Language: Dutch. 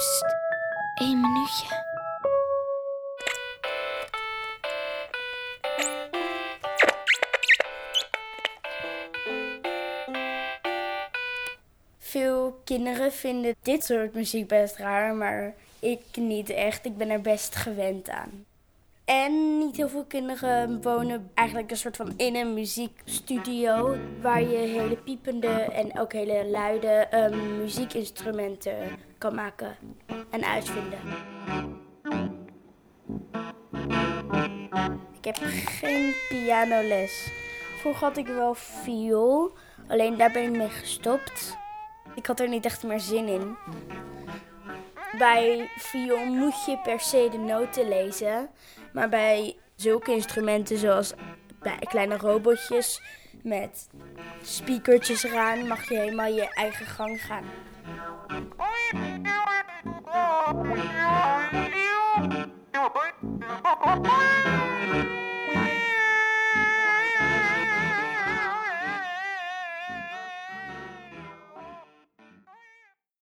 Psst, één minuutje. Veel kinderen vinden dit soort muziek best raar, maar ik niet echt. Ik ben er best gewend aan. En niet heel veel kinderen wonen eigenlijk een soort van in een muziekstudio. Waar je hele piepende en ook hele luide um, muziekinstrumenten kan maken en uitvinden. Ik heb geen pianoles. Vroeger had ik wel viool, alleen daar ben ik mee gestopt. Ik had er niet echt meer zin in. Bij viool moet je per se de noten lezen. Maar bij zulke instrumenten zoals bij kleine robotjes met speakertjes eraan mag je helemaal je eigen gang gaan.